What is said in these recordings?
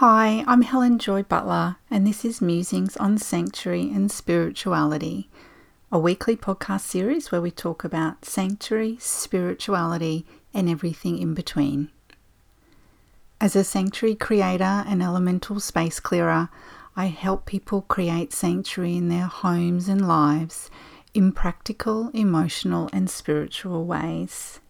Hi, I'm Helen Joy Butler, and this is Musings on Sanctuary and Spirituality, a weekly podcast series where we talk about sanctuary, spirituality, and everything in between. As a sanctuary creator and elemental space clearer, I help people create sanctuary in their homes and lives in practical, emotional, and spiritual ways.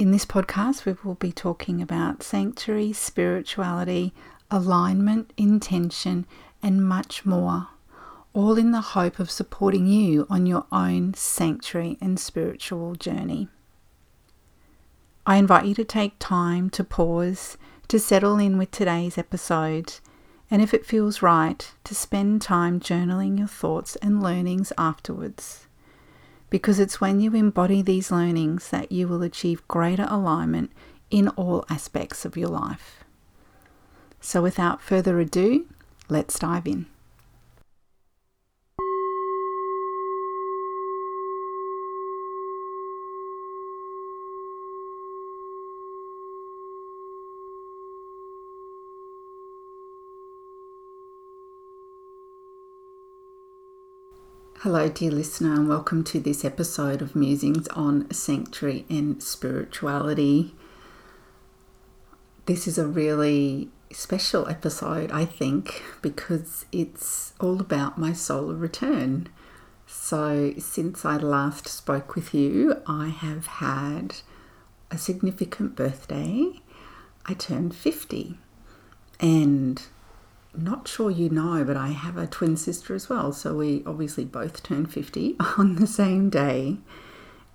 In this podcast, we will be talking about sanctuary, spirituality, alignment, intention, and much more, all in the hope of supporting you on your own sanctuary and spiritual journey. I invite you to take time to pause, to settle in with today's episode, and if it feels right, to spend time journaling your thoughts and learnings afterwards because it's when you embody these learnings that you will achieve greater alignment in all aspects of your life. So, without further ado, let's dive in. Hello, dear listener, and welcome to this episode of Musings on Sanctuary and Spirituality. This is a really special episode, I think, because it's all about my solar return. So, since I last spoke with you, I have had a significant birthday. I turned 50, and not sure you know, but I have a twin sister as well. So we obviously both turned 50 on the same day.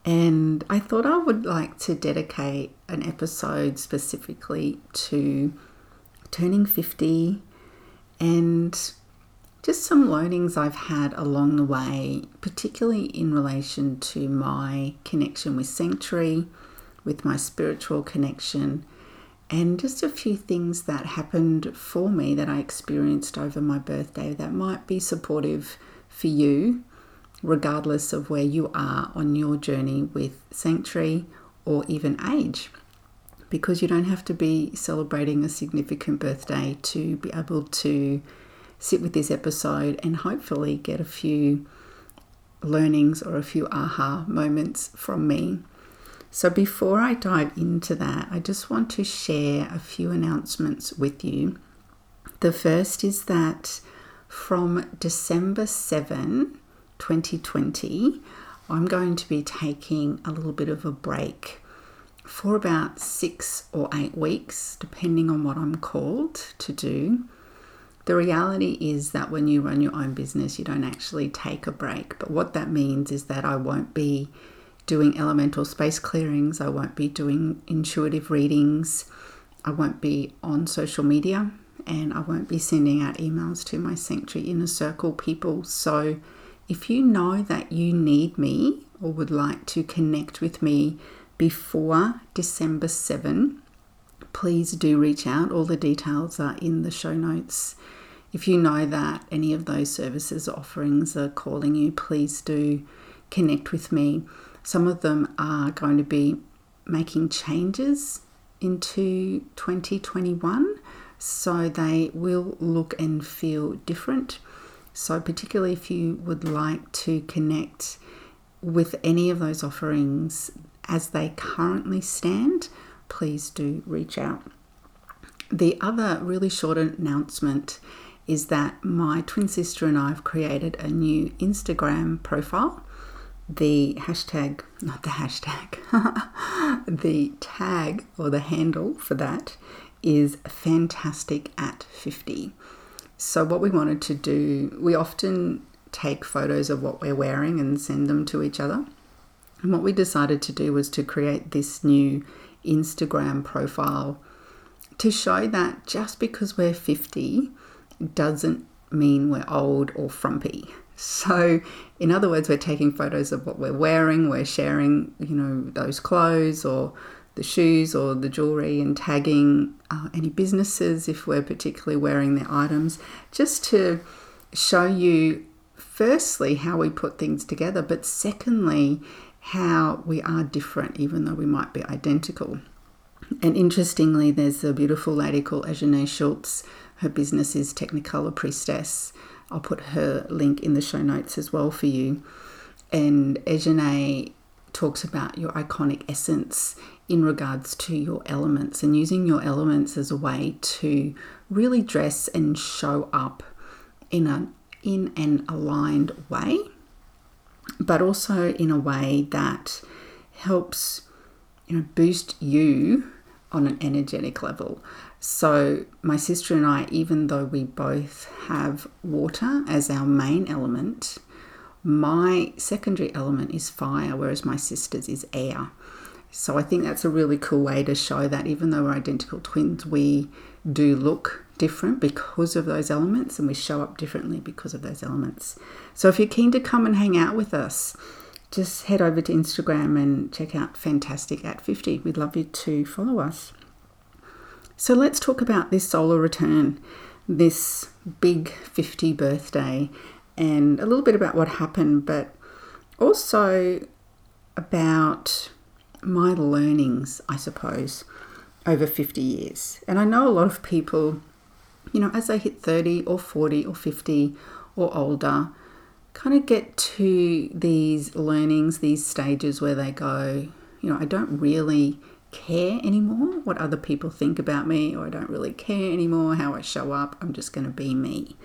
And I thought I would like to dedicate an episode specifically to turning 50 and just some learnings I've had along the way, particularly in relation to my connection with Sanctuary, with my spiritual connection, and just a few things that happened for me that I experienced over my birthday that might be supportive for you, regardless of where you are on your journey with Sanctuary or even age. Because you don't have to be celebrating a significant birthday to be able to sit with this episode and hopefully get a few learnings or a few aha moments from me. So, before I dive into that, I just want to share a few announcements with you. The first is that from December 7, 2020, I'm going to be taking a little bit of a break for about six or eight weeks, depending on what I'm called to do. The reality is that when you run your own business, you don't actually take a break. But what that means is that I won't be doing elemental space clearings, I won't be doing intuitive readings, I won't be on social media, and I won't be sending out emails to my Sanctuary Inner Circle people. So if you know that you need me or would like to connect with me before December 7, please do reach out. All the details are in the show notes. If you know that any of those services offerings are calling you, please do connect with me. Some of them are going to be making changes into 2021, so they will look and feel different. So, particularly if you would like to connect with any of those offerings as they currently stand, please do reach out. The other really short announcement is that my twin sister and I have created a new Instagram profile the hashtag, not the hashtag, the tag or the handle for that is fantastic at 50. So, what we wanted to do, we often take photos of what we're wearing and send them to each other. And what we decided to do was to create this new Instagram profile to show that just because we're 50 doesn't mean we're old or frumpy. So, in other words, we're taking photos of what we're wearing, we're sharing, you know, those clothes or the shoes or the jewelry and tagging uh, any businesses if we're particularly wearing their items, just to show you, firstly, how we put things together, but secondly, how we are different, even though we might be identical. And interestingly, there's a beautiful lady called Ajane Schultz. Her business is Technicolor Priestess. I'll put her link in the show notes as well for you. And Ajane talks about your iconic essence in regards to your elements and using your elements as a way to really dress and show up in a in an aligned way but also in a way that helps you know boost you on an energetic level so my sister and I even though we both have water as our main element my secondary element is fire whereas my sister's is air so I think that's a really cool way to show that even though we're identical twins, we do look different because of those elements and we show up differently because of those elements. So if you're keen to come and hang out with us, just head over to Instagram and check out Fantastic at 50. We'd love you to follow us. So let's talk about this solar return, this big 50 birthday, and a little bit about what happened, but also about my learnings, I suppose, over 50 years. And I know a lot of people, you know, as they hit 30 or 40 or 50 or older, kind of get to these learnings, these stages where they go, you know, I don't really care anymore what other people think about me, or I don't really care anymore how I show up. I'm just going to be me.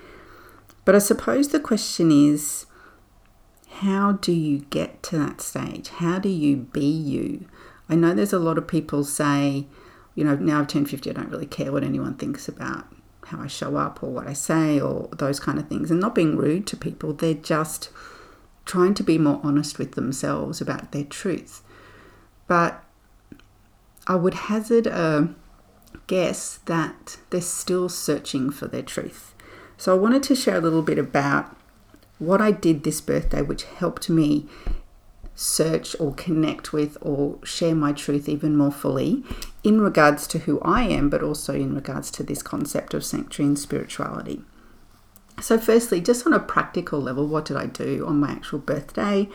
But I suppose the question is, how do you get to that stage? How do you be you? I know there's a lot of people say, you know, now I've turned 50, I don't really care what anyone thinks about how I show up or what I say or those kind of things. And not being rude to people, they're just trying to be more honest with themselves about their truth. But I would hazard a guess that they're still searching for their truth. So I wanted to share a little bit about what I did this birthday, which helped me search or connect with or share my truth even more fully in regards to who I am, but also in regards to this concept of sanctuary and spirituality. So, firstly, just on a practical level, what did I do on my actual birthday?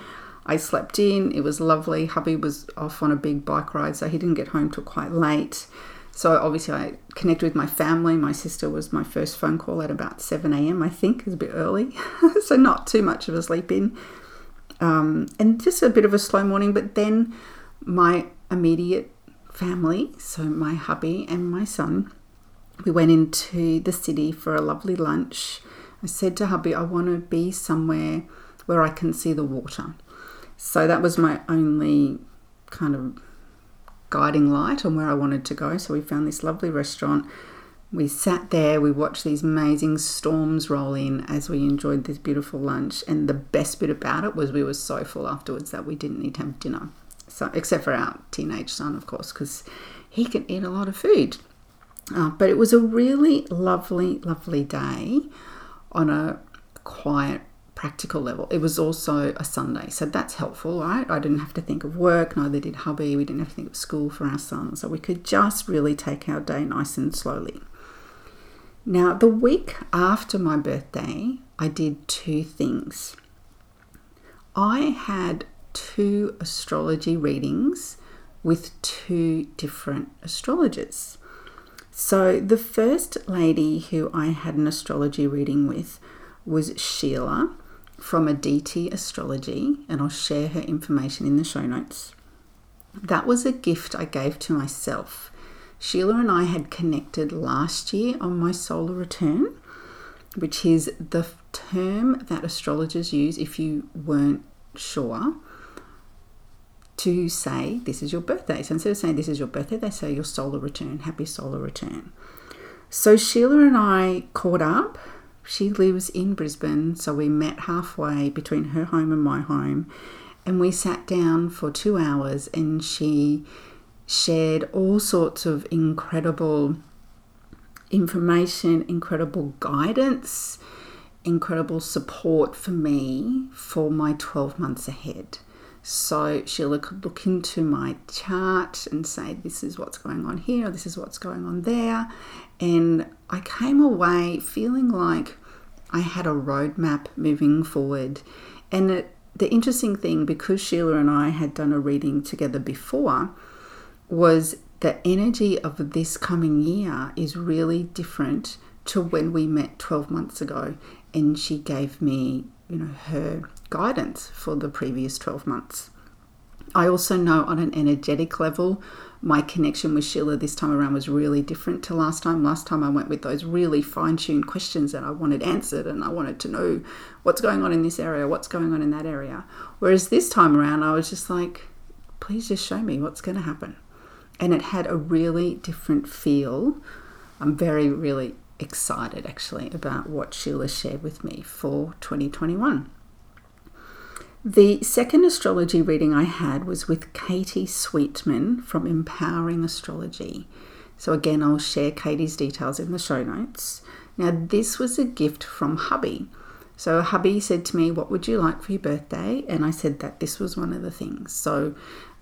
I slept in, it was lovely. Hubby was off on a big bike ride, so he didn't get home till quite late. So obviously, I connected with my family. My sister was my first phone call at about 7 a.m., I think, it was a bit early. so, not too much of a sleep in. Um, and just a bit of a slow morning, but then my immediate family, so my hubby and my son, we went into the city for a lovely lunch. I said to hubby, I want to be somewhere where I can see the water. So that was my only kind of guiding light on where I wanted to go. So we found this lovely restaurant. We sat there, we watched these amazing storms roll in as we enjoyed this beautiful lunch. And the best bit about it was we were so full afterwards that we didn't need to have dinner. So, except for our teenage son, of course, because he can eat a lot of food. Uh, but it was a really lovely, lovely day on a quiet practical level. It was also a Sunday, so that's helpful, right? I didn't have to think of work, neither did hubby. We didn't have to think of school for our son, so we could just really take our day nice and slowly. Now, the week after my birthday, I did two things. I had two astrology readings with two different astrologers. So, the first lady who I had an astrology reading with was Sheila, from Aditi Astrology, and I'll share her information in the show notes. That was a gift I gave to myself. Sheila and I had connected last year on my solar return, which is the term that astrologers use if you weren't sure to say this is your birthday. So instead of saying this is your birthday, they say your solar return, happy solar return. So Sheila and I caught up she lives in Brisbane, so we met halfway between her home and my home, and we sat down for two hours and she shared all sorts of incredible information, incredible guidance, incredible support for me for my 12 months ahead. So Sheila could look into my chart and say, This is what's going on here, this is what's going on there. And I came away feeling like I had a roadmap moving forward. And it, the interesting thing, because Sheila and I had done a reading together before, was the energy of this coming year is really different to when we met 12 months ago and she gave me, you know, her guidance for the previous 12 months. I also know on an energetic level, my connection with Sheila this time around was really different to last time. Last time I went with those really fine tuned questions that I wanted answered and I wanted to know what's going on in this area, what's going on in that area. Whereas this time around, I was just like, please just show me what's going to happen. And it had a really different feel. I'm very, really excited actually about what Sheila shared with me for 2021. The second astrology reading I had was with Katie Sweetman from Empowering Astrology. So, again, I'll share Katie's details in the show notes. Now, this was a gift from hubby. So, hubby said to me, What would you like for your birthday? And I said that this was one of the things. So,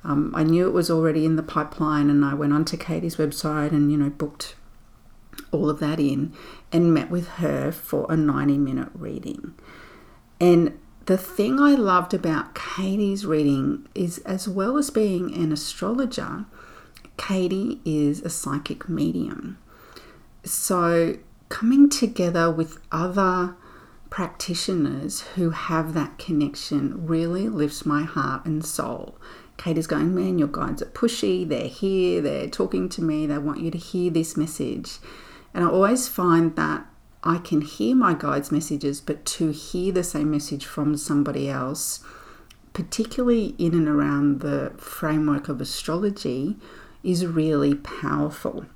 um, I knew it was already in the pipeline, and I went onto Katie's website and, you know, booked all of that in and met with her for a 90 minute reading. And the thing I loved about Katie's reading is, as well as being an astrologer, Katie is a psychic medium. So, coming together with other practitioners who have that connection really lifts my heart and soul. Kate is going, Man, your guides are pushy, they're here, they're talking to me, they want you to hear this message. And I always find that I can hear my guide's messages, but to hear the same message from somebody else, particularly in and around the framework of astrology, is really powerful.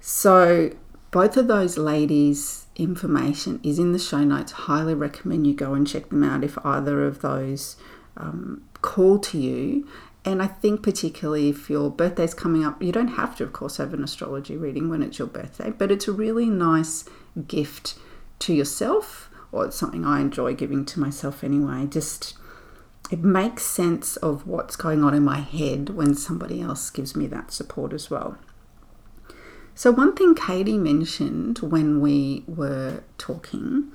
So, both of those ladies' information is in the show notes. Highly recommend you go and check them out if either of those um, call to you. And I think, particularly if your birthday's coming up, you don't have to, of course, have an astrology reading when it's your birthday, but it's a really nice gift to yourself, or it's something I enjoy giving to myself anyway. Just it makes sense of what's going on in my head when somebody else gives me that support as well. So, one thing Katie mentioned when we were talking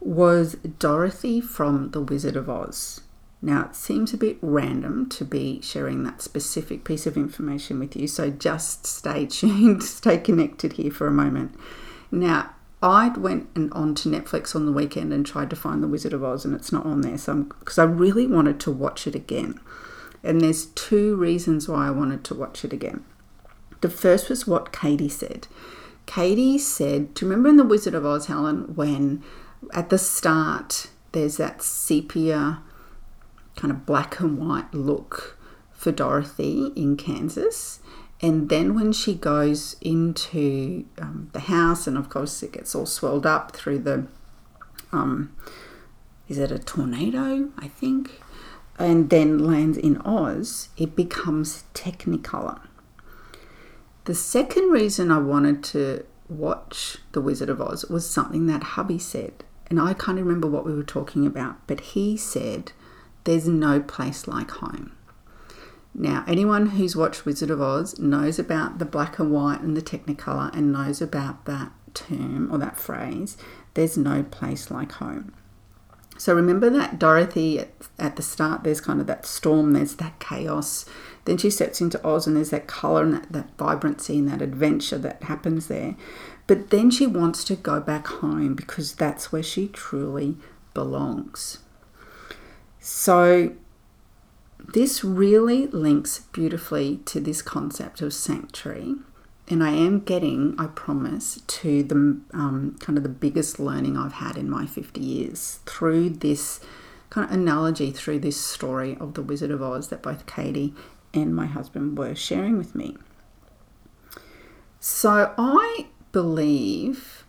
was Dorothy from The Wizard of Oz. Now, it seems a bit random to be sharing that specific piece of information with you, so just stay tuned, stay connected here for a moment. Now, I went and on to Netflix on the weekend and tried to find The Wizard of Oz, and it's not on there, so because I really wanted to watch it again. And there's two reasons why I wanted to watch it again. The first was what Katie said. Katie said, Do you remember in The Wizard of Oz, Helen, when at the start there's that sepia kind of black and white look for Dorothy in Kansas. And then when she goes into um, the house, and of course it gets all swelled up through the, um, is it a tornado? I think, and then lands in Oz, it becomes Technicolor. The second reason I wanted to watch The Wizard of Oz was something that hubby said, and I can't remember what we were talking about, but he said there's no place like home. Now, anyone who's watched Wizard of Oz knows about the black and white and the Technicolor and knows about that term or that phrase. There's no place like home. So remember that Dorothy at, at, the start, there's kind of that storm, there's that chaos. Then she steps into Oz and there's that colour and that, that vibrancy and that adventure that happens there. But then she wants to go back home because that's where she truly belongs. So, this really links beautifully to this concept of sanctuary. And I am getting, I promise, to the um, kind of the biggest learning I've had in my 50 years through this kind of analogy, through this story of the Wizard of Oz that both Katie and my husband were sharing with me. So I believe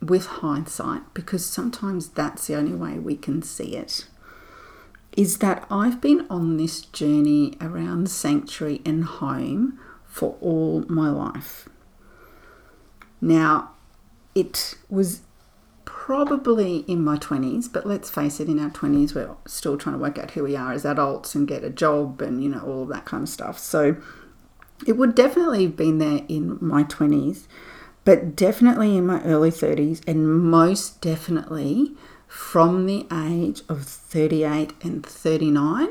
with hindsight, because sometimes that's the only way we can see it, is that I've been on this journey around sanctuary and home for all my life. Now, it was probably in my 20s, but let's face it, in our 20s, we're still trying to work out who we are as adults and get a job and, you know, all of that kind of stuff. So it would definitely have been there in my 20s, but definitely in my early 30s, and most definitely from the age of 38 and 39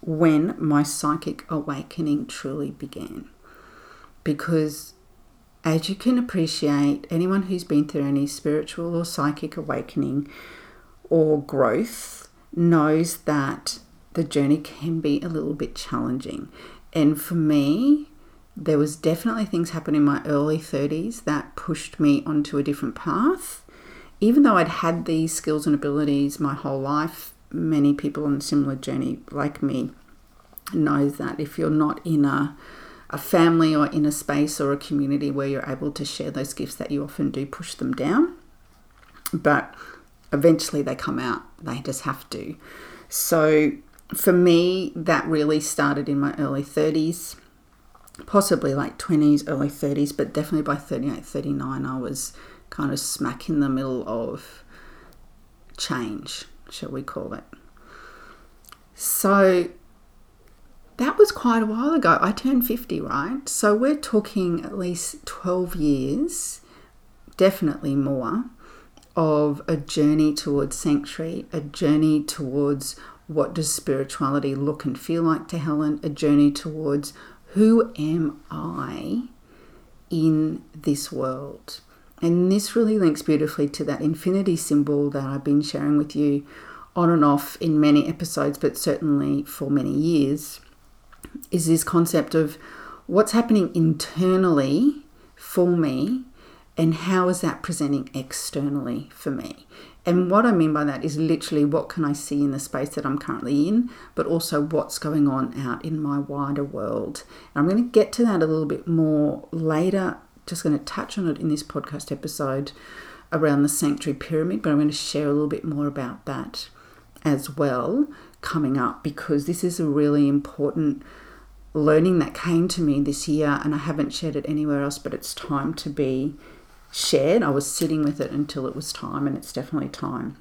when my psychic awakening truly began. because as you can appreciate, anyone who's been through any spiritual or psychic awakening or growth knows that the journey can be a little bit challenging. And for me, there was definitely things happen in my early 30s that pushed me onto a different path. Even though I'd had these skills and abilities my whole life, many people on a similar journey like me knows that if you're not in a a family or in a space or a community where you're able to share those gifts that you often do push them down. But eventually they come out, they just have to. So for me, that really started in my early 30s, possibly like 20s, early 30s, but definitely by 38, 39, I was kind of smack in the middle of change, shall we call it. So that was quite a while ago. I turned 50, right? So we're talking at least 12 years, definitely more, of a journey towards sanctuary, a journey towards what does spirituality look and feel like to Helen, a journey towards who am I in this world. And this really links beautifully to that infinity symbol that I've been sharing with you on and off in many episodes, but certainly for many years is this concept of what's happening internally for me and how is that presenting externally for me. And what I mean by that is literally what can I see in the space that I'm currently in, but also what's going on out in my wider world. And I'm going to get to that a little bit more later, just going to touch on it in this podcast episode around the sanctuary pyramid, but I'm going to share a little bit more about that as well coming up because this is a really important learning that came to me this year and I haven't shared it anywhere else, but it's time to be shared. I was sitting with it until it was time, and it's definitely time.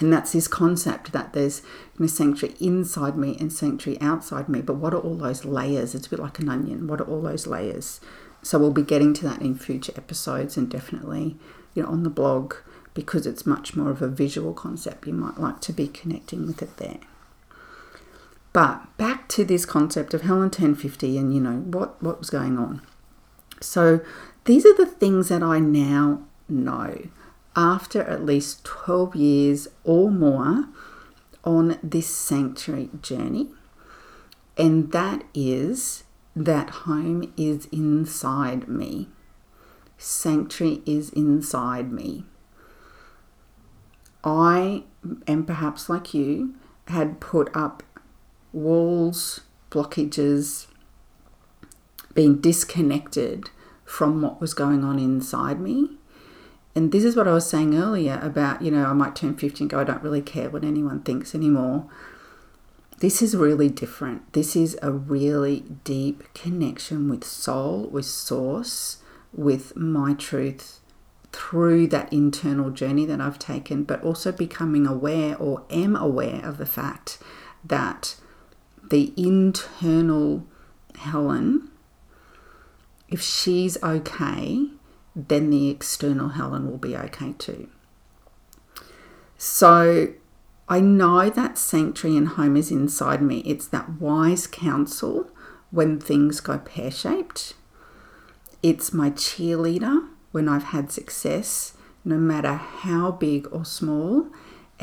And that's this concept that there's you know, sanctuary inside me and sanctuary outside me. But what are all those layers? It's a bit like an onion. What are all those layers? So we'll be getting to that in future episodes and definitely, you know, on the blog because it's much more of a visual concept. You might like to be connecting with it there. But back to this concept of Helen 1050 and you know what, what was going on. So these are the things that I now know after at least 12 years or more on this sanctuary journey. And that is that home is inside me. Sanctuary is inside me. I am perhaps like you, had put up walls, blockages, being disconnected from what was going on inside me. And this is what I was saying earlier about, you know, I might turn 50 and go, I don't really care what anyone thinks anymore. This is really different. This is a really deep connection with soul, with source, with my truth through that internal journey that I've taken, but also becoming aware or am aware of the fact that the internal Helen, if she's okay, then the external Helen will be okay too. So I know that sanctuary and home is inside me. It's that wise counsel when things go pear shaped. It's my cheerleader when I've had success, no matter how big or small.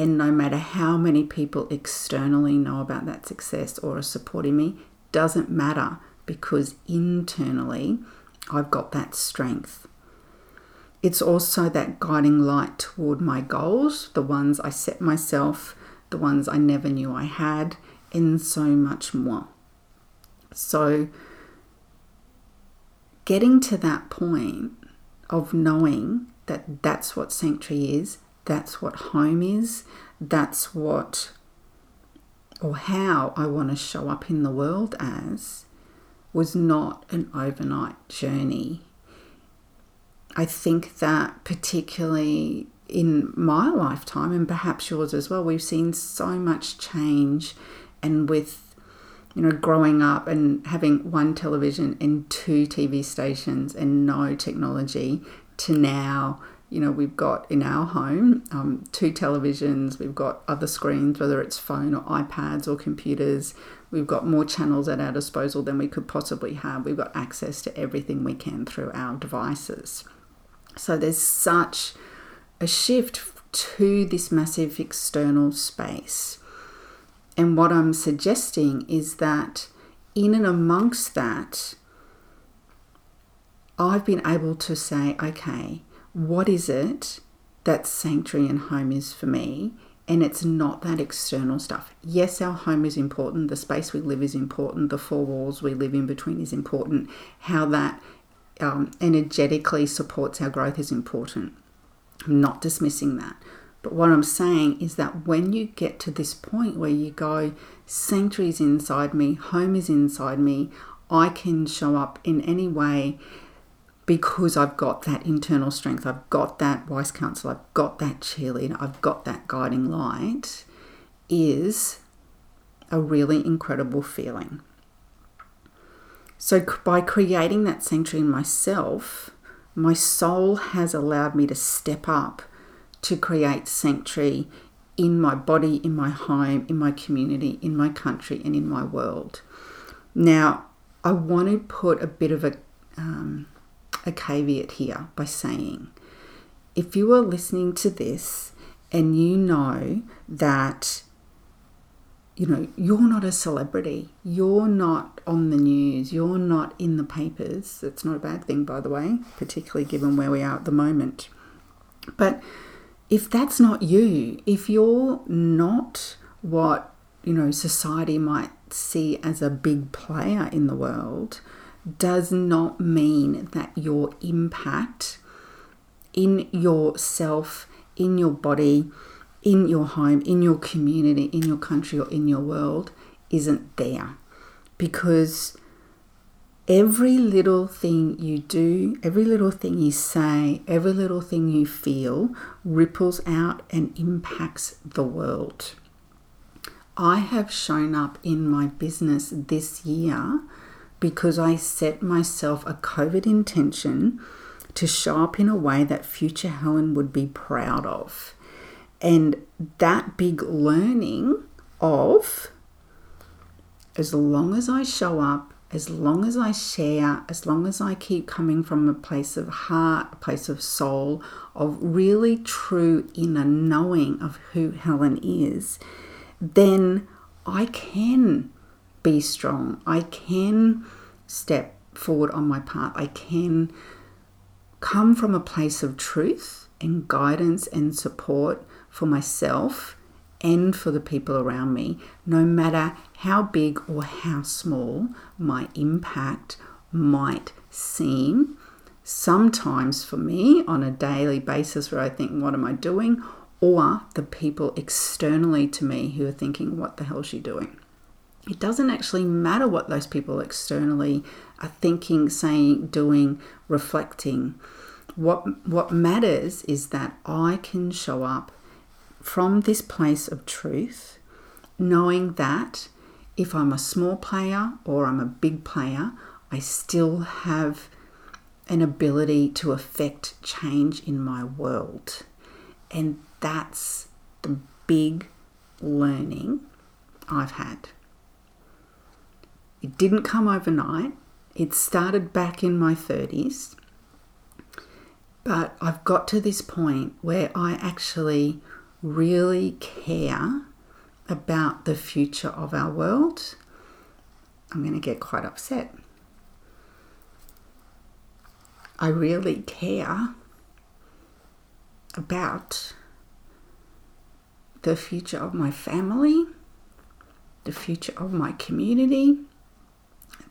And no matter how many people externally know about that success or are supporting me, doesn't matter because internally I've got that strength. It's also that guiding light toward my goals, the ones I set myself, the ones I never knew I had, and so much more. So, getting to that point of knowing that that's what sanctuary is, that's what home is. That's what or how I want to show up in the world as was not an overnight journey. I think that particularly in my lifetime and perhaps yours as well, we've seen so much change and with you know growing up and having one television and two TV stations and no technology to now you know, we've got in our home um, two televisions, we've got other screens, whether it's phone or iPads or computers, We've got more channels at our disposal than we could possibly have. We've got access to everything we can through our devices. So there's such a shift to this massive external space. And what I'm suggesting is that in and amongst that, I've been able to say, okay, what is it that sanctuary and home is for me? And it's not that external stuff. Yes, our home is important. The space we live is important. The four walls we live in between is important. How that um, energetically supports our growth is important. I'm not dismissing that. But what I'm saying is that when you get to this point where you go, sanctuary is inside me, home is inside me, I can show up in any way because I've got that internal strength, I've got that wise counsel, I've got that cheerleader, I've got that guiding light, is a really incredible feeling. So, by creating that sanctuary in myself, my soul has allowed me to step up to create sanctuary in my body, in my home, in my community, in my country, and in my world. Now, I want to put a bit of a, um, a caveat here by saying if you are listening to this and you know that you know you're not a celebrity you're not on the news you're not in the papers that's not a bad thing by the way particularly given where we are at the moment. But if that's not you, if you're not what, you know, society might see as a big player in the world, does not mean that your impact in yourself, in your body, in your home, in your community, in your country, or in your world isn't there. Because every little thing you do, every little thing you say, every little thing you feel ripples out and impacts the world. I have shown up in my business this year because I set myself a COVID intention to show up in a way that future Helen would be proud of. And that big learning of as long as I show up as long as I share, as long as I keep coming from a place of heart, a place of soul, of really true inner knowing of who Helen is, then I can be strong. I can step forward on my path. I can come from a place of truth and guidance and support for myself and for the people around me, no matter how big or how small my impact might seem. Sometimes for me, on a daily basis, where I think, What am I doing? or the people externally to me who are thinking, What the hell is she doing? It doesn't actually matter what those people externally are thinking, saying, doing, reflecting. What, what matters is that I can show up from this place of truth, knowing that if I'm a small player or I'm a big player, I still have an ability to affect change in my world. And that's the big learning I've had. It didn't come overnight. It started back in my 30s. But I've got to this point where I actually really care about the future of our world, I'm going to get quite upset. I really care about the future of my family, the future of my community,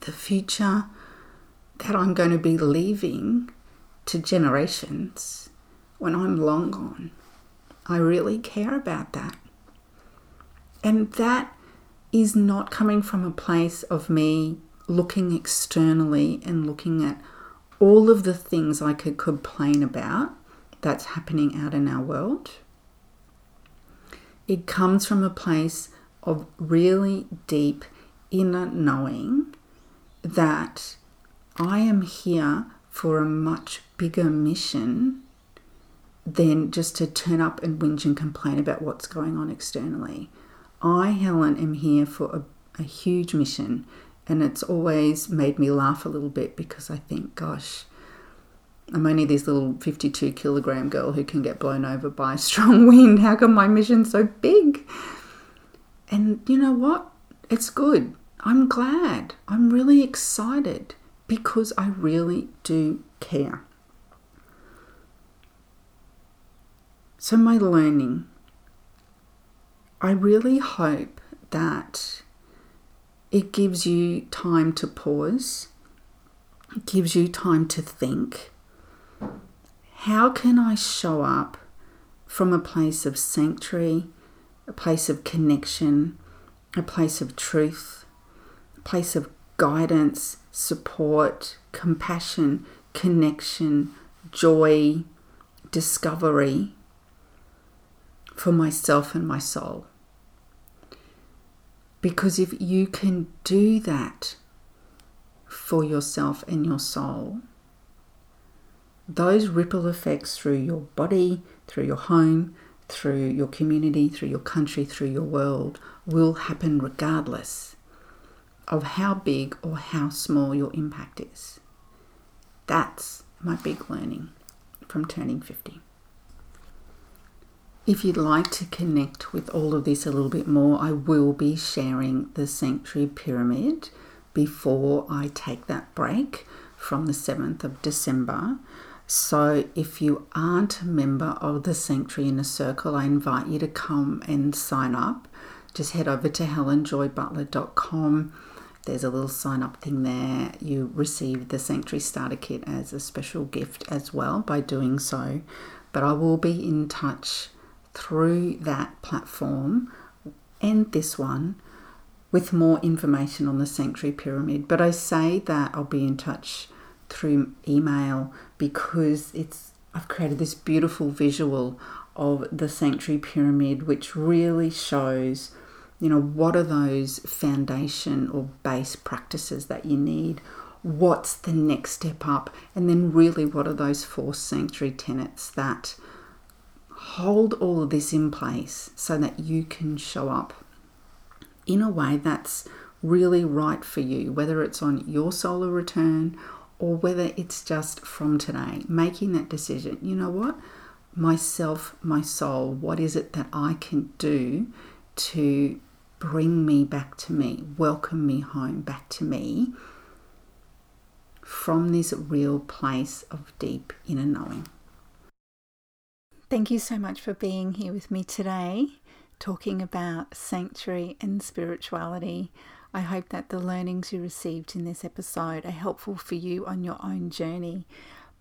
the future that I'm going to be leaving to generations when I'm long gone. I really care about that. And that is not coming from a place of me looking externally and looking at all of the things I could complain about that's happening out in our world. It comes from a place of really deep inner knowing that I am here for a much bigger mission than just to turn up and whinge and complain about what's going on externally. I, Helen, am here for a, a huge mission. And it's always made me laugh a little bit because I think, gosh, I'm only this little 52 kilogram girl who can get blown over by a strong wind. How come my mission's so big? And you know what? It's good. I'm glad. I'm really excited because I really do care. So, my learning, I really hope that it gives you time to pause, it gives you time to think. How can I show up from a place of sanctuary, a place of connection, a place of truth, place of guidance, support, compassion, connection, joy, discovery for myself and my soul. Because if you can do that for yourself and your soul, those ripple effects through your body, through your home, through your community, through your country, through your world will happen regardless of how big or how small your impact is. That's my big learning from turning 50. If you'd like to connect with all of this a little bit more, I will be sharing the Sanctuary Pyramid before I take that break from the 7th of December. So, if you aren't a member of the Sanctuary Inner Circle, I invite you to come and sign up. Just head over to helenjoybutler.com. There's a little sign up thing there. You receive the Sanctuary Starter Kit as a special gift as well by doing so. But I will be in touch through that platform and this one with more information on the Sanctuary Pyramid. But I say that I'll be in touch through email because it's I've created this beautiful visual of the Sanctuary Pyramid which really shows you know what are those foundation or base practices that you need what's the next step up and then really what are those four sanctuary tenets that hold all of this in place so that you can show up in a way that's really right for you, whether it's on your solar return or whether it's just from today, making that decision. You know what? Myself, my soul, what is it that I can do to bring me back to me, welcome me home back to me from this real place of deep inner knowing? Thank you so much for being here with me today, talking about sanctuary and spirituality. I hope that the learnings you received in this episode are helpful for you on your own journey.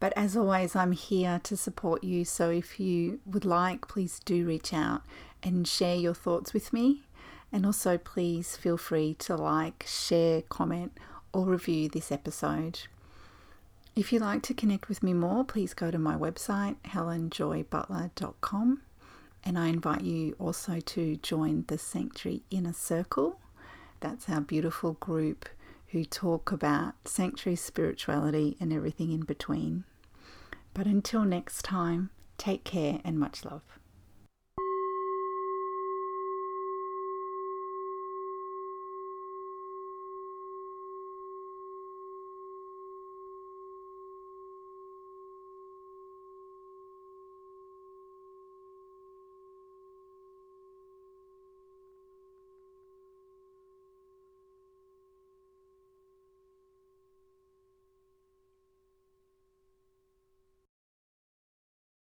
But as always, I'm here to support you. So if you would like, please do reach out and share your thoughts with me. And also, please feel free to like, share, comment, or review this episode. If you'd like to connect with me more, please go to my website, helenjoybutler.com. And I invite you also to join the Sanctuary Inner Circle. That's our beautiful group who talk about sanctuary spirituality and everything in between. But until next time, take care and much love.